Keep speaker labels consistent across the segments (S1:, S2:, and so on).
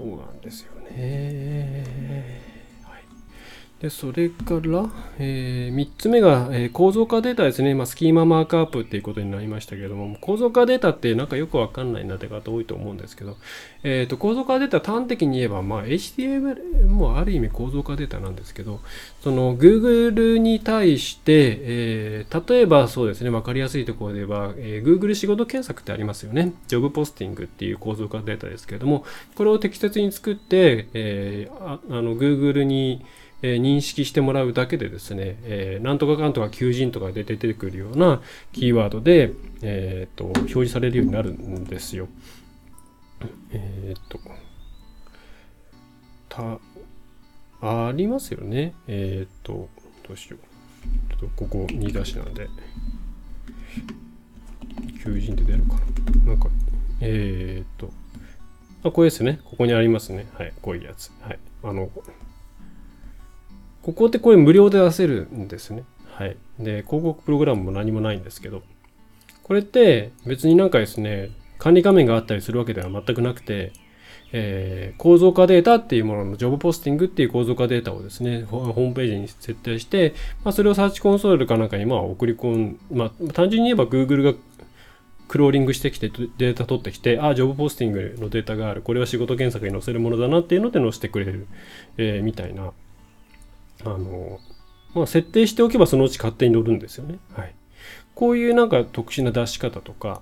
S1: そうなんですよね。でそれから、えー3つ目が、えー構造化データですね、まあ、スキーママークアップっていうことになりましたけれども。構造化データってなんかよくわかんないなって方多いと思うんですけど、えー、と構造化データ端的に言えば、まあ、HTML もある意味構造化データなんですけどその Google に対して、えー例えばそうですね。分かりやすいところで言えば、えー Google 仕事検索ってありますよね。ジョブポスティングっていう構造化データですけれどもこれを適切に作って、えーああの Google にえー認識してもらうだけでですね、えーなんとかかんとか求人とかで出てくるようなキーワードで、えーと表示されるようになるんですよ。えっ、と、た、ありますよね。えっ、と、どうしよう。ちょっとここ2出しなんで、求人って出るかな。なんか、えっ、と、あ、これですね。ここにありますね。はい。こういうやつ。はい。あの、ここってこれ無料で出せるんですね。はい。で、広告プログラムも何もないんですけど、これって別になんかですね、管理画面があったりするわけでは全くなくて、えー構造化データっていうもののジョブポスティングっていう構造化データをですね、ホホームページに設定して、まあ、それをサーチコンソールかなんかにまあ送り込ん、まあ、単純に言えば Google がクローリングしてきてデータ取ってきて、あ、ジョブポスティングのデータがある。これは仕事検索に載せるものだなっていうので載せてくれる、えーみたいな。あの、まあ、設定しておけばそのうち勝手に乗るんですよね。はい。こういうなんか特殊な出し方とか、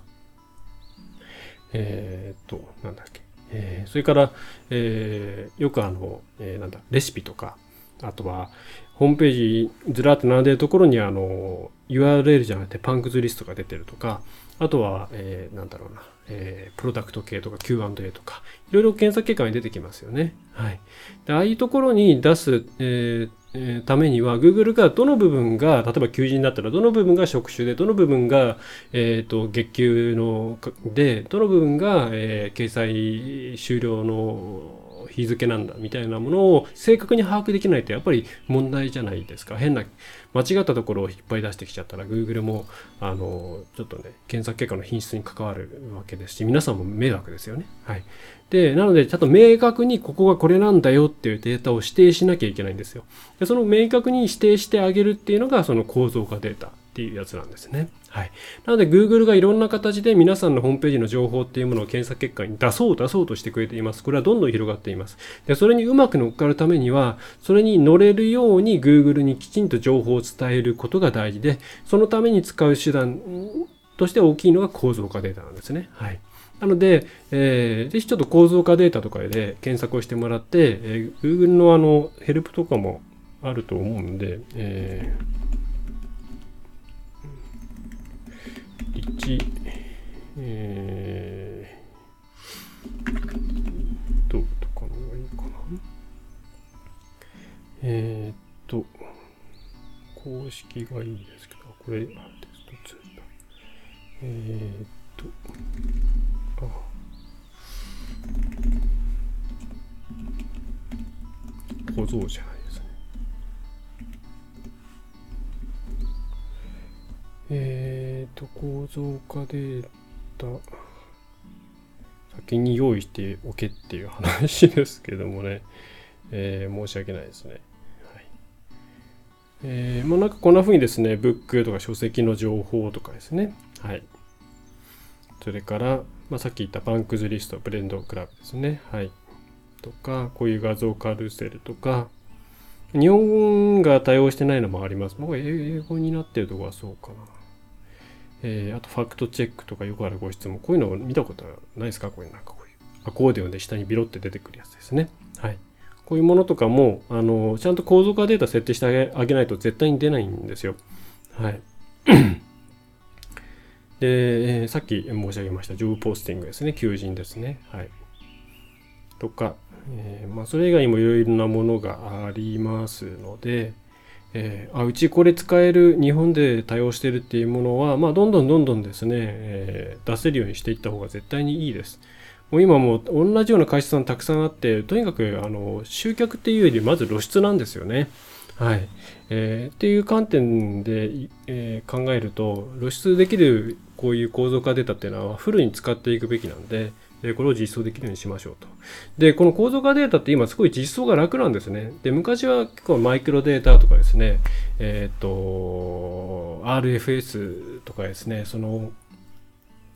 S1: えーっと、なんだっけ。えーそれから、えーよくあの、えーなんだ、レシピとか、あとは、ホームページずらっと並んでるところにあの URL じゃなくてパンクズリストが出てるとか、あとは、えーなんだろうな、えープロダクト系とか Q&A とか、いろいろ検索結果に出てきますよね。はい。でああいうところに出す、えーえーためには Google がどの部分が例えば求人だったらどの部分が職種でどの部分が、えー、と月給のでどの部分が、えー掲載終了の日付なんだみたいなものを正確に把握できないとやっぱり問題じゃないですか変な間違ったところをいっぱい出してきちゃったら Google もあのちょっとね検索結果の品質に関わるわけですし皆さんも迷惑ですよね。はい、でなのでちゃんと明確にここがこれなんだよっていうデータを指定しなきゃいけないんですよ。でその明確に指定してあげるっていうのがその構造化データっていうやつなんですね。はい。なので Google がいろんな形で皆さんのホームページの情報っていうものを検索結果に出そう出そうとしてくれています。これはどんどん広がっています。で、それにうまく乗っかるためには、それに乗れるように Google にきちんと情報を伝えることが大事で、そのために使う手段として大きいのが構造化データなんですね。はい。なので、えーぜひちょっと構造化データとかで検索をしてもらって、えー Google のあのヘルプとかもあると思うんで、えー1、えー、どうとかのがいいかな。えー、っと、公式がいいんですけど、これ、あテスト2だ。え、っと、あ、小僧じゃないですね。えーと、構造化データ、先に用意しておけっていう話ですけどもね、えー申し訳ないですね。はい。えーまあなんかこんな風にですね、ブックとか書籍の情報とかですね、はい。それから、まあ、さっき言ったバンクズリスト、ブレンドクラブですね、はい。とか、こういう画像カルセルとか、日本が対応してないのもあります。僕は英語になってるとこはそうかな。えーあとファクトチェックとかよくあるご質問。こういうのを見たことないですか？こういうなんかこういう。アコーディオンで下にビロって出てくるやつですね。はい。こういうものとかも、あの、ちゃんと構造化データ設定してあげあげないと絶対に出ないんですよ。はい。で、えーさっき申し上げました、ジョブポスティングですね。求人ですね。はい。とか、えーまあ、それ以外にもいろいろなものがありますので、えーあうちこれ使える日本で対応してるっていうものは、まあ、どんどんどんどんですね、えー出せるようにしていった方が絶対にいいです。もう今もう同じような会社さんたくさんあって、とにかくあの集客っていうよりまず露出なんですよね。はい。えーっていう観点で、えー考えると、露出できるこういう構造化データっていうのはフルに使っていくべきなんで、えこれを実装できるようにしましょうと。で、この構造化データって今すごい実装が楽なんですね。で、昔は結構マイクロデータとかですね、えっ、と、RFS とかですね、その、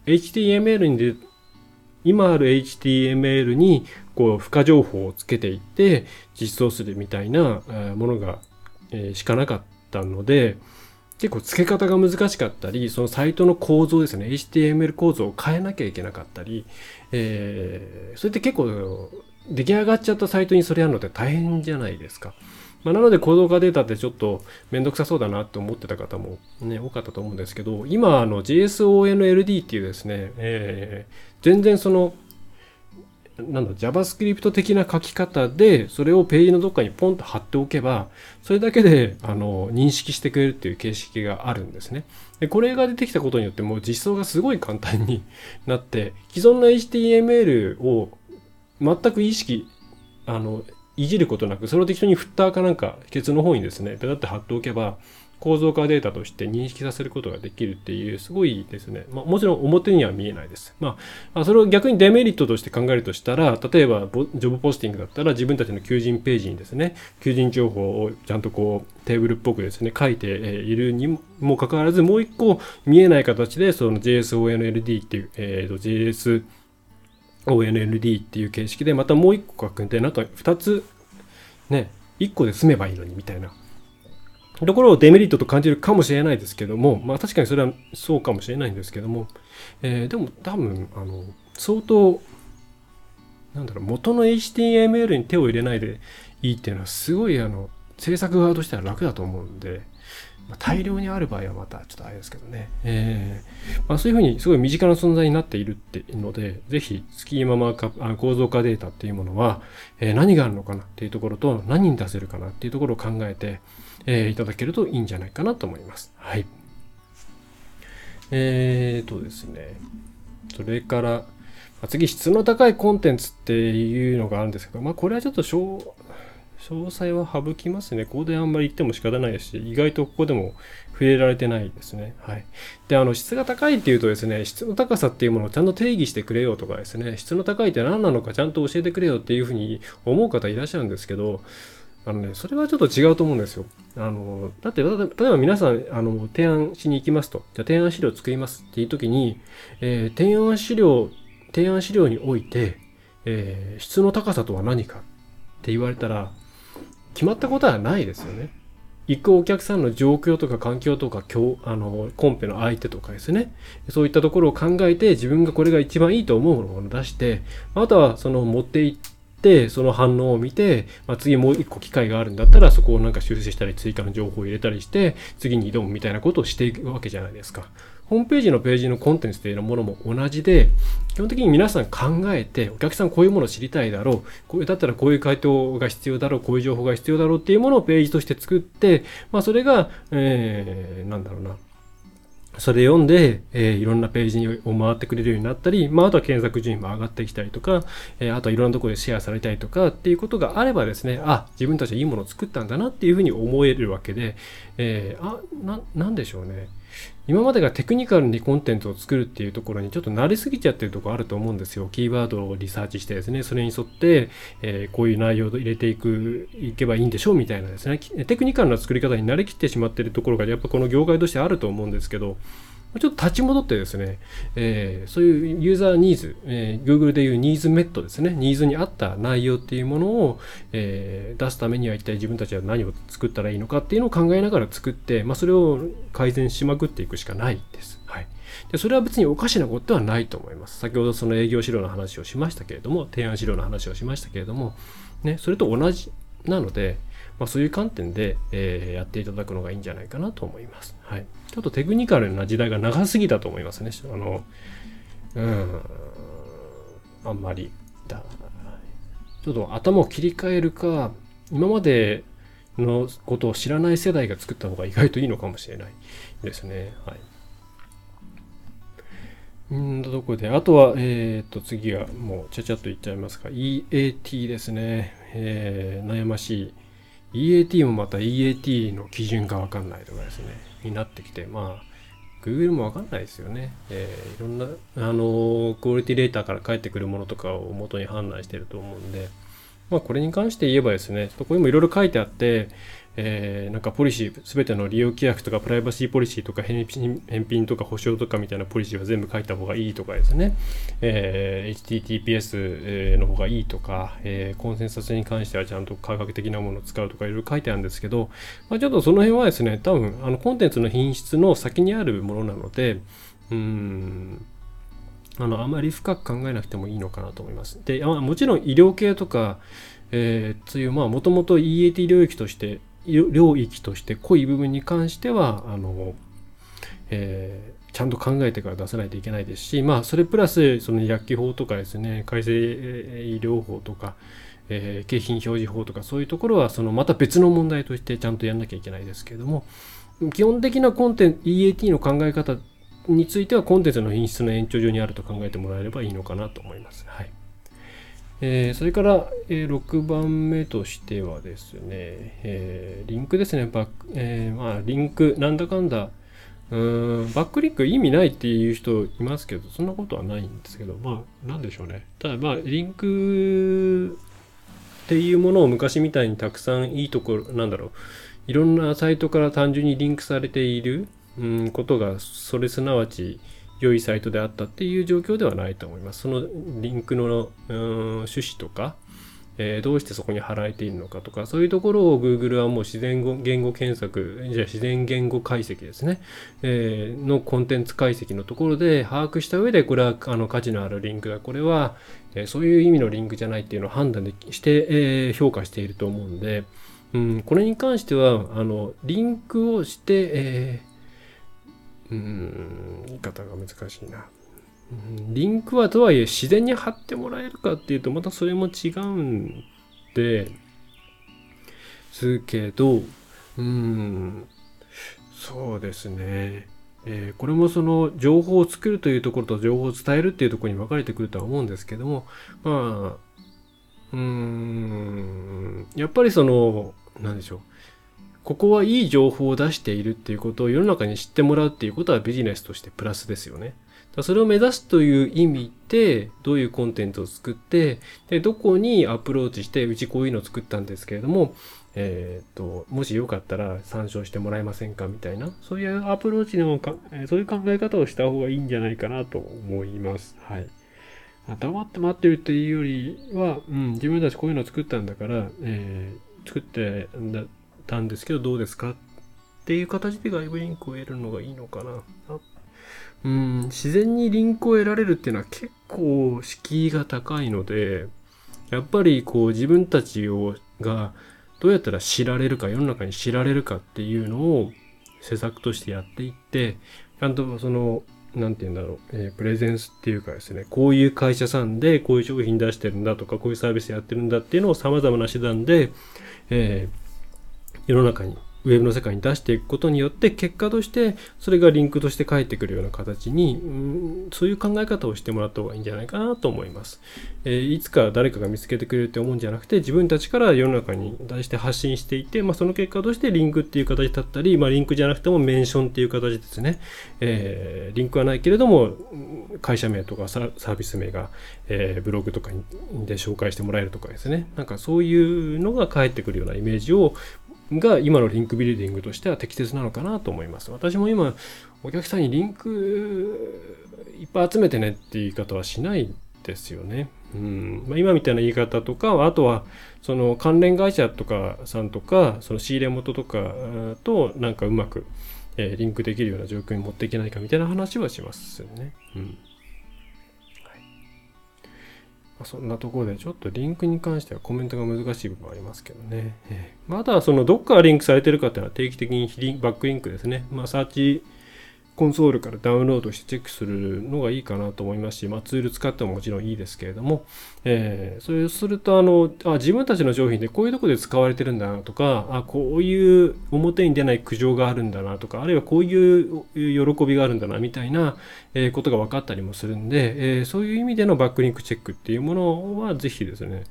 S1: HTML にで、今ある HTML にこう付加情報をつけていって実装するみたいなものが、えしかなかったので、結構付け方が難しかったり、そのサイトの構造ですね、HTML 構造を変えなきゃいけなかったり、えー、それって結構出来上がっちゃったサイトにそれやるのって大変じゃないですか。まあ、なので構造化データってちょっとめんどくさそうだなって思ってた方もね、多かったと思うんですけど、今あの JSONLD っていうですね、えー、全然そのなんだ、JavaScript 的な書き方で、それをページのどっかにポンと貼っておけば、それだけで、あの、認識してくれるっていう形式があるんですね。で、これが出てきたことによって、もう実装がすごい簡単になって、既存の HTML を全く意識、あの、いじることなく、それを適当にフッターかなんか、ケツの方にですね、ペタって貼っておけば、構造化データとして認識させることができるっていう、すごいですね。まあ、もちろん表には見えないです。まあ、それを逆にデメリットとして考えるとしたら、例えば、ジョブポスティングだったら自分たちの求人ページにですね、求人情報をちゃんとこう、テーブルっぽくですね、書いているにもかかわらず、もう一個見えない形で、その JSONLD っていう、えっ、ー、と、JS ONLD っていう形式でまたもう一個書くんでなんか二つね一個で済めばいいのにみたいなところをデメリットと感じるかもしれないですけども、まあ確かにそれはそうかもしれないんですけども、えー、でも多分、あの、相当、なんだろう、元の HTML に手を入れないでいいっていうのはすごい、あの、制作側としては楽だと思うんで、まあ、大量にある場合はまたちょっとあれですけどね。えーまあ、そういうふうにすごい身近な存在になっているっていうので、ぜひスキーママーカ構造化データっていうものは、えー、何があるのかなっていうところと何に出せるかなっていうところを考えて、えー、いただけるといいんじゃないかなと思います。はい。えーとですね。それから、次、質の高いコンテンツっていうのがあるんですけど、まあ、これはちょっと小詳細は省きますね。ここであんまり言っても仕方ないですし、意外とここでも触れられてないですね。はい。で、あの、質が高いっていうとですね、質の高さっていうものをちゃんと定義してくれよとかですね、質の高いって何なのかちゃんと教えてくれよっていうふうに思う方いらっしゃるんですけど、あのね、それはちょっと違うと思うんですよ。あの、だって、例えば皆さん、あの、提案しに行きますと。じゃ提案資料作りますっていう時に、えー、提案資料、提案資料において、えー、質の高さとは何かって言われたら、決まったことはないですよね。行くお客さんの状況とか環境とか、今日、あの、コンペの相手とかですね。そういったところを考えて、自分がこれが一番いいと思うものを出して、あとはその持っていって、ってその反応を見て、まあ、次もう一個機会があるんだったらそこをなんか修正したり追加の情報を入れたりして次に挑むみたいなことをしていくわけじゃないですか。ホームページのページのコンテンツというものも同じで、基本的に皆さん考えて、お客さんこういうものを知りたいだろう、こだったらこういう回答が必要だろう、こういう情報が必要だろうっていうものをページとして作って、まあそれが、えー、なんだろうな、それ読んで、えー、いろんなページを回ってくれるようになったり、まあ、あとは検索順位も上がってきたりとか、えー、あとはいろんなところでシェアされたりとかっていうことがあればですね、あ、自分たちはいいものを作ったんだなっていうふうに思えるわけで、えー、あ、な、なんでしょうね。今までがテクニカルにコンテンツを作るっていうところにちょっと慣れすぎちゃってるとこあると思うんですよ。キーワードをリサーチしてですね、それに沿って、えー、こういう内容を入れていく、いけばいいんでしょうみたいなですね、テクニカルな作り方に慣れきってしまってるところがやっぱこの業界としてあると思うんですけど、ちょっと立ち戻ってですね、えー、そういうユーザーニーズ、えー、Google でいうニーズメットですね、ニーズに合った内容っていうものを、えー、出すためには一体自分たちは何を作ったらいいのかっていうのを考えながら作って、まあ、それを改善しまくっていくしかないです。はい。で、それは別におかしなことではないと思います。先ほどその営業資料の話をしましたけれども、提案資料の話をしましたけれども、ね、それと同じなので、まあ、そういう観点で、えー、やっていただくのがいいんじゃないかなと思います。はい。ちょっとテクニカルな時代が長すぎたと思いますね。あの、うん、あんまりだ。ちょっと頭を切り替えるか、今までのことを知らない世代が作った方が意外といいのかもしれないですね。はい。うんどこで、あとは、えっ、ー、と、次はもうちゃちゃっと言っちゃいますか。EAT ですね。えー、悩ましい。EAT もまた EAT の基準がわかんないとかですね。になってきて、まあ、Google もわかんないですよね。えー、いろんな、あのクオリティデータから返ってくるものとかを元に判断してると思うんで、まあ、これに関して言えばですね、ちょっとここにもいろいろ書いてあって、えー、なんかポリシー、すべての利用規約とかプライバシーポリシーとか返品とか保証とかみたいなポリシーは全部書いた方がいいとかですね、えー、HTTPS の方がいいとか、えー、コンセンサスに関してはちゃんと科学的なものを使うとかいろいろ書いてあるんですけど、まあ、ちょっとその辺はですね、多分あのコンテンツの品質の先にあるものなので、うーん、あの、あまり深く考えなくてもいいのかなと思います。で、もちろん医療系とか、えー、という、まあ、もともと EAT 領域として領域として濃い部分に関してはあの、えー、ちゃんと考えてから出さないといけないですしまあそれプラスその薬機法とかですね改正医療法とか、えー、景品表示法とかそういうところはそのまた別の問題としてちゃんとやんなきゃいけないですけれども基本的なコンテンツ EAT の考え方についてはコンテンツの品質の延長上にあると考えてもらえればいいのかなと思います。はいえー、それから、えー、6番目としてはですね、えー、リンクですね、バック、えまあ、リンク、なんだかんだ、うーん、バックリンク意味ないっていう人いますけど、そんなことはないんですけど、まあ、なんでしょうね。ただ、まあ、リンクっていうものを昔みたいにたくさんいいところ、なんだろう、いろんなサイトから単純にリンクされている、うん、ことが、それすなわち、良いサイトであったっていう状況ではないと思います。そのリンクの趣旨とか、えー、どうしてそこに貼られているのかとか、そういうところを Google はもう自然言語検索、じゃあ自然言語解析ですね、えー、のコンテンツ解析のところで把握した上で、これはあの価値のあるリンクだ、これは、えー、そういう意味のリンクじゃないっていうのを判断でして、え、評価していると思うんで、うん、これに関しては、あの、リンクをして、え言い方が難しいな。リンクはとはいえ自然に貼ってもらえるかっていうとまたそれも違うん。ですけど、うん、そうですね。えー、これもその情報を作るというところと情報を伝えるっていうところに分かれてくるとは思うん。ですけども、まあ、うん、やっぱりその、なん。でしょう。ここはいい情報を出しているっていうことを世の中に知ってもらうっていうことはビジネスとしてプラスですよね。それを目指すという意味で、どういうコンテンツを作って、で、どこにアプローチして、うちこういうのを作ったんですけれども、えっ、と、もしよかったら参照してもらえませんかみたいな、そういうアプローチのか、そういう考え方をした方がいいんじゃないかなと思います。はい。黙って待ってるっていうよりは、うん、自分たちこういうのを作ったんだから、えー、作ってんだ、たんですけどどうですか？っていう形で外部リンクを得るのがいいのかな。うん、自然にリンクを得られるっていうのは結構敷居が高いので、やっぱりこう自分たちをがどうやったら知られるか、世の中に知られるかっていうのを施策としてやっていって、ちゃんとその、なんて言うんだろう、えー、プレゼンスっていうかですね、こういう会社さんでこういう商品出してるんだとか、こういうサービスやってるんだっていうのを様々な手段で、えー世の中にウェブの世界に出していくことによって結果としてそれがリンクとして返ってくるような形に、うん、そういう考え方をしてもらった方がいいんじゃないかなと思います、えー、いつか誰かが見つけてくれるって思うんじゃなくて自分たちから世の中に対して発信していて、まあ、その結果としてリンクっていう形だったり、まあ、リンクじゃなくてもメンションっていう形ですね、えー、リンクはないけれども会社名とかサービス名が、えー、ブログとかで紹介してもらえるとかですね。なんかそういうのが返ってくるようなイメージをが今のリンクビルディングとしては適切なのかなと思います。私も今、お客さんにリンクいっぱい集めてねって言い方はしないですよね。うんまあ、今みたいな言い方とか、あとはその関連会社とかさんとか、その仕入れ元とかとなんかうまく、えー、リンクできるような状況に持っていけないかみたいな話はしますよね。うんまそんなところでちょっとリンクに関してはコメントが難しい部分ありますけどね。まだそのどっからリンクされてるかっていうのは定期的にバックリンクですね。まあサーチコンソールからダウンロードしてチェックするのがいいかなと思いますし、まあ、ツール使ってももちろんいいですけれども、えー、それするとあのあ、自分たちの商品でこういうとこで使われてるんだなとか、あこういう表に出ない苦情があるんだなとか、あるいはこういう喜びがあるんだなみたいな、えことが分かったりもするんで、えー、そういう意味でのバックリンクチェックっていうものはぜひですね、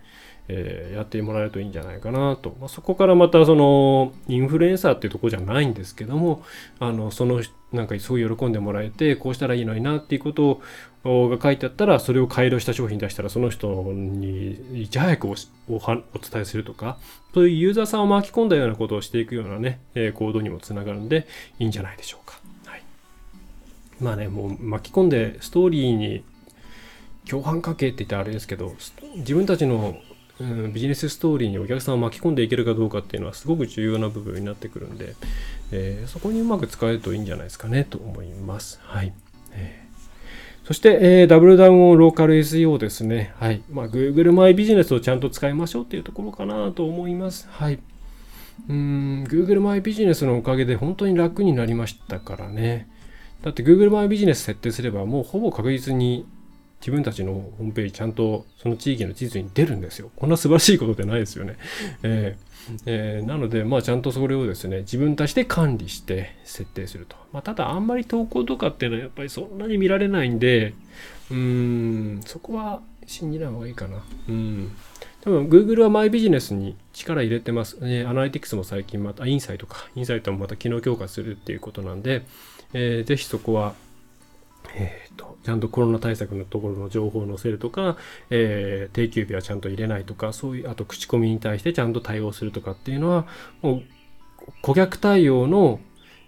S1: えー、やってもらえるといいんじゃないかなと。まあ、そこからまたそのインフルエンサーっていうとこじゃないんですけども、あのそのなんかすごい喜んでもらえてこうしたらいいのになっていうことをが書いてあったらそれを改良した商品出したらその人にいち早くおお伝えするとかそういうユーザーさんを巻き込んだようなことをしていくようなね、え、行動にもつながるんでいいんじゃないでしょうか。はい、まあねもう巻き込んでストーリーに共犯関係って言ったらあれですけど自分たちのうん、ビジネスストーリーにお客さんを巻き込んでいけるかどうかっていうのはすごく重要な部分になってくるんで、えー、そこにうまく使えるといいんじゃないですかねと思います。はい。えー、そして、えー、ダブルダウンオンローカル SEO ですね。はい。まあ、Google マイビジネスをちゃんと使いましょうっていうところかなと思います。はい。うん、Google マイビジネスのおかげで本当に楽になりましたからね。だって Google マイビジネス設定すればもうほぼ確実に自分たちのホームページちゃんとその地域の地図に出るんですよ。こんな素晴らしいことってないですよね。えーえー、なので、まあ、ちゃんとそれをですね、自分たちで管理して設定すると。まあ、ただ、あんまり投稿とかっていうのはやっぱりそんなに見られないんで、うーん、そこは信じない方がいいかな。うん。多分 Google はマイビジネスに力入れてます。ね、アナリティクスも最近また、インサイトか。インサイトもまた機能強化するっていうことなんで、えー、ぜひそこはえーと、ちゃんとコロナ対策のところの情報を載せるとか、えー、定休日はちゃんと入れないとかそういうあと口コミに対してちゃんと対応するとかっていうのはもう顧客対応の、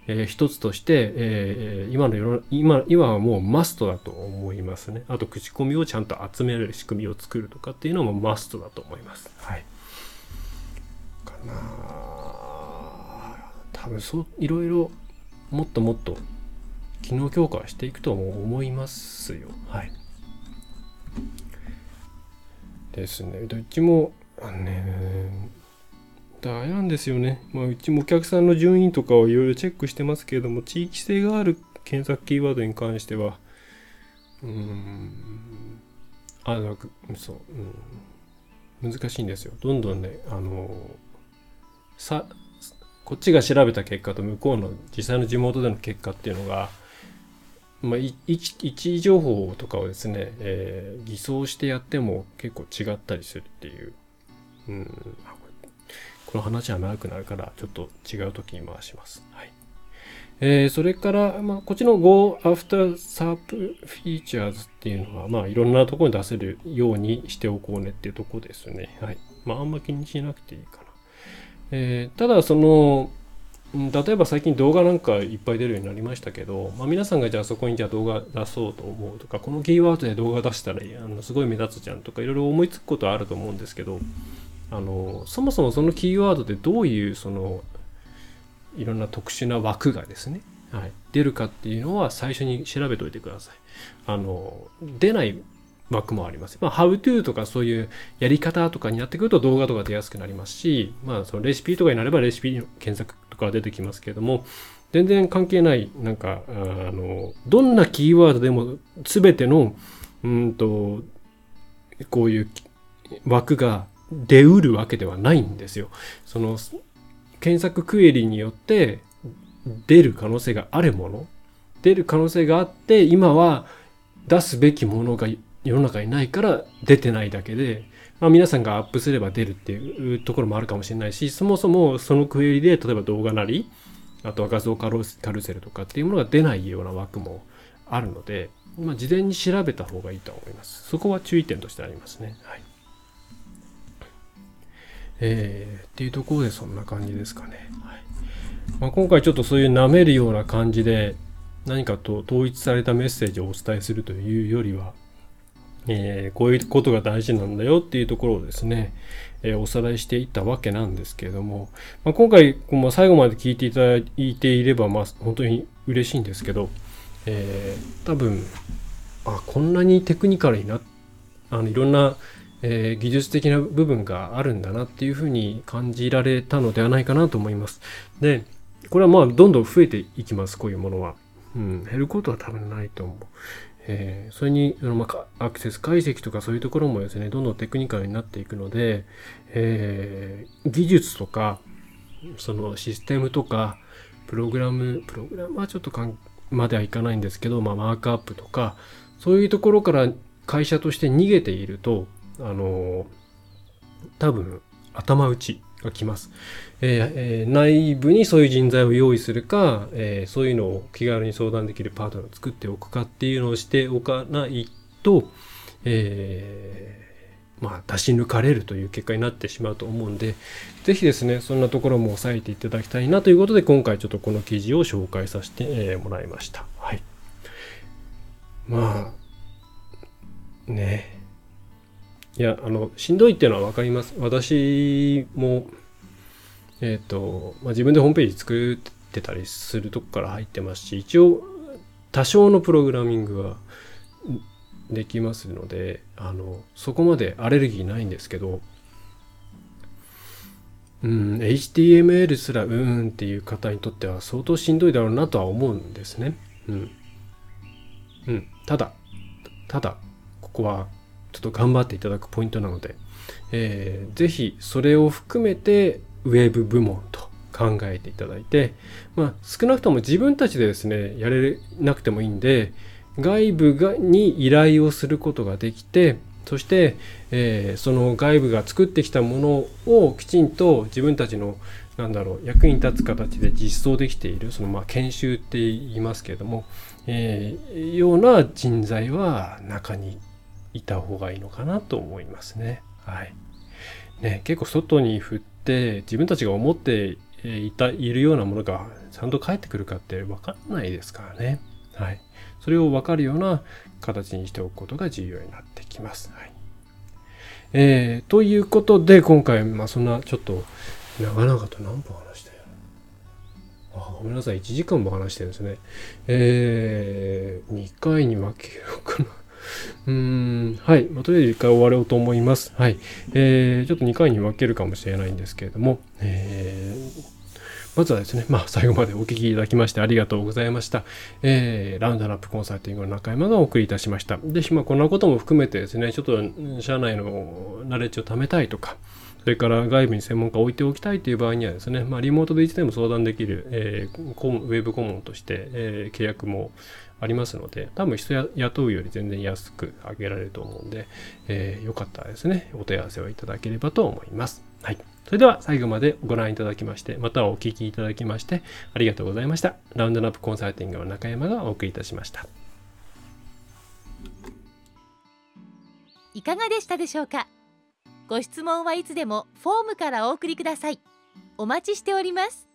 S1: えー、一つとして、えー、今の世の今今はもうマストだと思いますね。あと口コミをちゃんと集める仕組みを作るとかっていうのもマストだと思います。はい。かな多分そういろいろもっともっと機能強化していくと思いますよ。はい。ですね。うちも、あのね、大なんですよね。まあ、うちもお客さんの順位とかをいろいろチェックしてますけれども、地域性がある検索キーワードに関しては、うーん、あ、なんか、そう、うん、難しいんですよ。どんどんね、あの、さ、こっちが調べた結果と向こうの実際の地元での結果っていうのが、まあ、位置情報とかをですね、えー、偽装してやっても結構違ったりするっていう、うん、この話は長くなるからちょっと違う時に回します。はいえー、それから、まあ、こっちの Go After SAP Features っていうのは、まあ、いろんなところに出せるようにしておこうねっていうとこですね。はい。まあ、あんま気にしなくていいかな。えー、ただ、その、例えば最近動画なんかいっぱい出るようになりましたけど、まあ、皆さんがじゃあそこにじゃあ動画出そうと思うとかこのキーワードで動画出したらあのすごい目立つじゃんとかいろいろ思いつくことはあると思うんですけどあのそもそもそのキーワードでどういうそのいろんな特殊な枠がですね、はい、出るかっていうのは最初に調べておいてください。あの出ない枠もあります。まあ、how to とかそういうやり方とかになってくると動画とか出やすくなりますし、まあ、そのレシピとかになればレシピの検索とか出てきますけれども、全然関係ない、なんか、あの、どんなキーワードでも全ての、うんと、こういう枠が出うるわけではないんですよ。その、検索クエリによって出る可能性があるもの、出る可能性があって、今は出すべきものが世の中にないから出てないだけで、まあ、皆さんがアップすれば出るっていうところもあるかもしれないし、そもそもそのクエリで、例えば動画なり、あとは画像カルセルとかっていうものが出ないような枠もあるので、まあ、事前に調べた方がいいと思います。そこは注意点としてありますね。はい。えー、っていうところでそんな感じですかね。はいまあ、今回ちょっとそういう舐めるような感じで何かと統一されたメッセージをお伝えするというよりは、えー、こういうことが大事なんだよっていうところをですね、えー、おさらいしていったわけなんですけれども、まあ、今回、まあ、最後まで聞いていただいていれば、まあ、本当に嬉しいんですけど、えー、多分あこんなにテクニカルになあのいろんな、えー、技術的な部分があるんだなっていうふうに感じられたのではないかなと思います。でこれはまあどんどん増えていきますこういうものは。うん、減ることは多分ないと思う。えー、それにその、ま、アクセス解析とかそういうところもですね、どんどんテクニカルになっていくので、えー、技術とか、そのシステムとか、プログラム、プログラムはちょっとかんまではいかないんですけど、まあ、マークアップとか、そういうところから会社として逃げていると、あの、多分、頭打ち、が来ます、えーえー内部にそういう人材を用意するか、えーそういうのを気軽に相談できるパートナーを作っておくかっていうのをしておかないと、えーまあ、出し抜かれるという結果になってしまうと思うんで、ぜひですね、そんなところも押さえていただきたいなということで、今回ちょっとこの記事を紹介させてもらいました。はい。まあ、ね。いや、あの、しんどいっていうのはわかります。私も、えっ、と、まあ、自分でホームページ作ってたりするとこから入ってますし、一応、多少のプログラミングはできますので、あの、そこまでアレルギーないんですけど、うん、HTML すらうーんっていう方にとっては相当しんどいだろうなとは思うんですね。うん。うん。ただ、ただ、ここはちょっと頑張っていただくポイントなので、えーぜひそれを含めてウェブ部門と考えていただいて、まあ少なくとも自分たちでですね、やれなくてもいいんで、外部がに依頼をすることができて、そして、えーその外部が作ってきたものをきちんと自分たちのなんだろう役に立つ形で実装できているそのまあ研修って言いますけれども、えーような人材は中にいた方がいいのかなと思いますね。はい。ね、結構外に振って自分たちが思っていたいるようなものがちゃんと返ってくるかって分かんないですからね。はい。それを分かるような形にしておくことが重要になってきます。はい。えーということで今回、まあ、そんなちょっと長々と何分話したよ。あごめんなさい1時間も話してるんですね。えー、2回に分けようかな。うーん、はい。まあ、とりあえず1回終わろうと思います。はい。えー、ちょっと2回に分けるかもしれないんですけれども、えーまずはですね、まあ、最後までお聞きいただきましてありがとうございました。えー、ラウンドラップコンサルティングの中山がお送りいたしました。で、まあ、こんなことも含めてですね、ちょっと社内のナレッジを貯めたいとか、それから外部に専門家を置いておきたいという場合にはですね、まあ、リモートでいつでも相談できる、えーウェブ顧問として、えー契約もありますので、多分人や雇うより全然安く上げられると思うんで、えーよかったらですね、お問い合わせをいただければと思います。はい。それでは最後までご覧いただきまして、またお聞きいただきまして、ありがとうございました。ラウンドナップコンサルティングの中山がお送りいたしました。
S2: いかがでしたでしょうか？ご質問はいつでもフォームからお送りください。お待ちしております。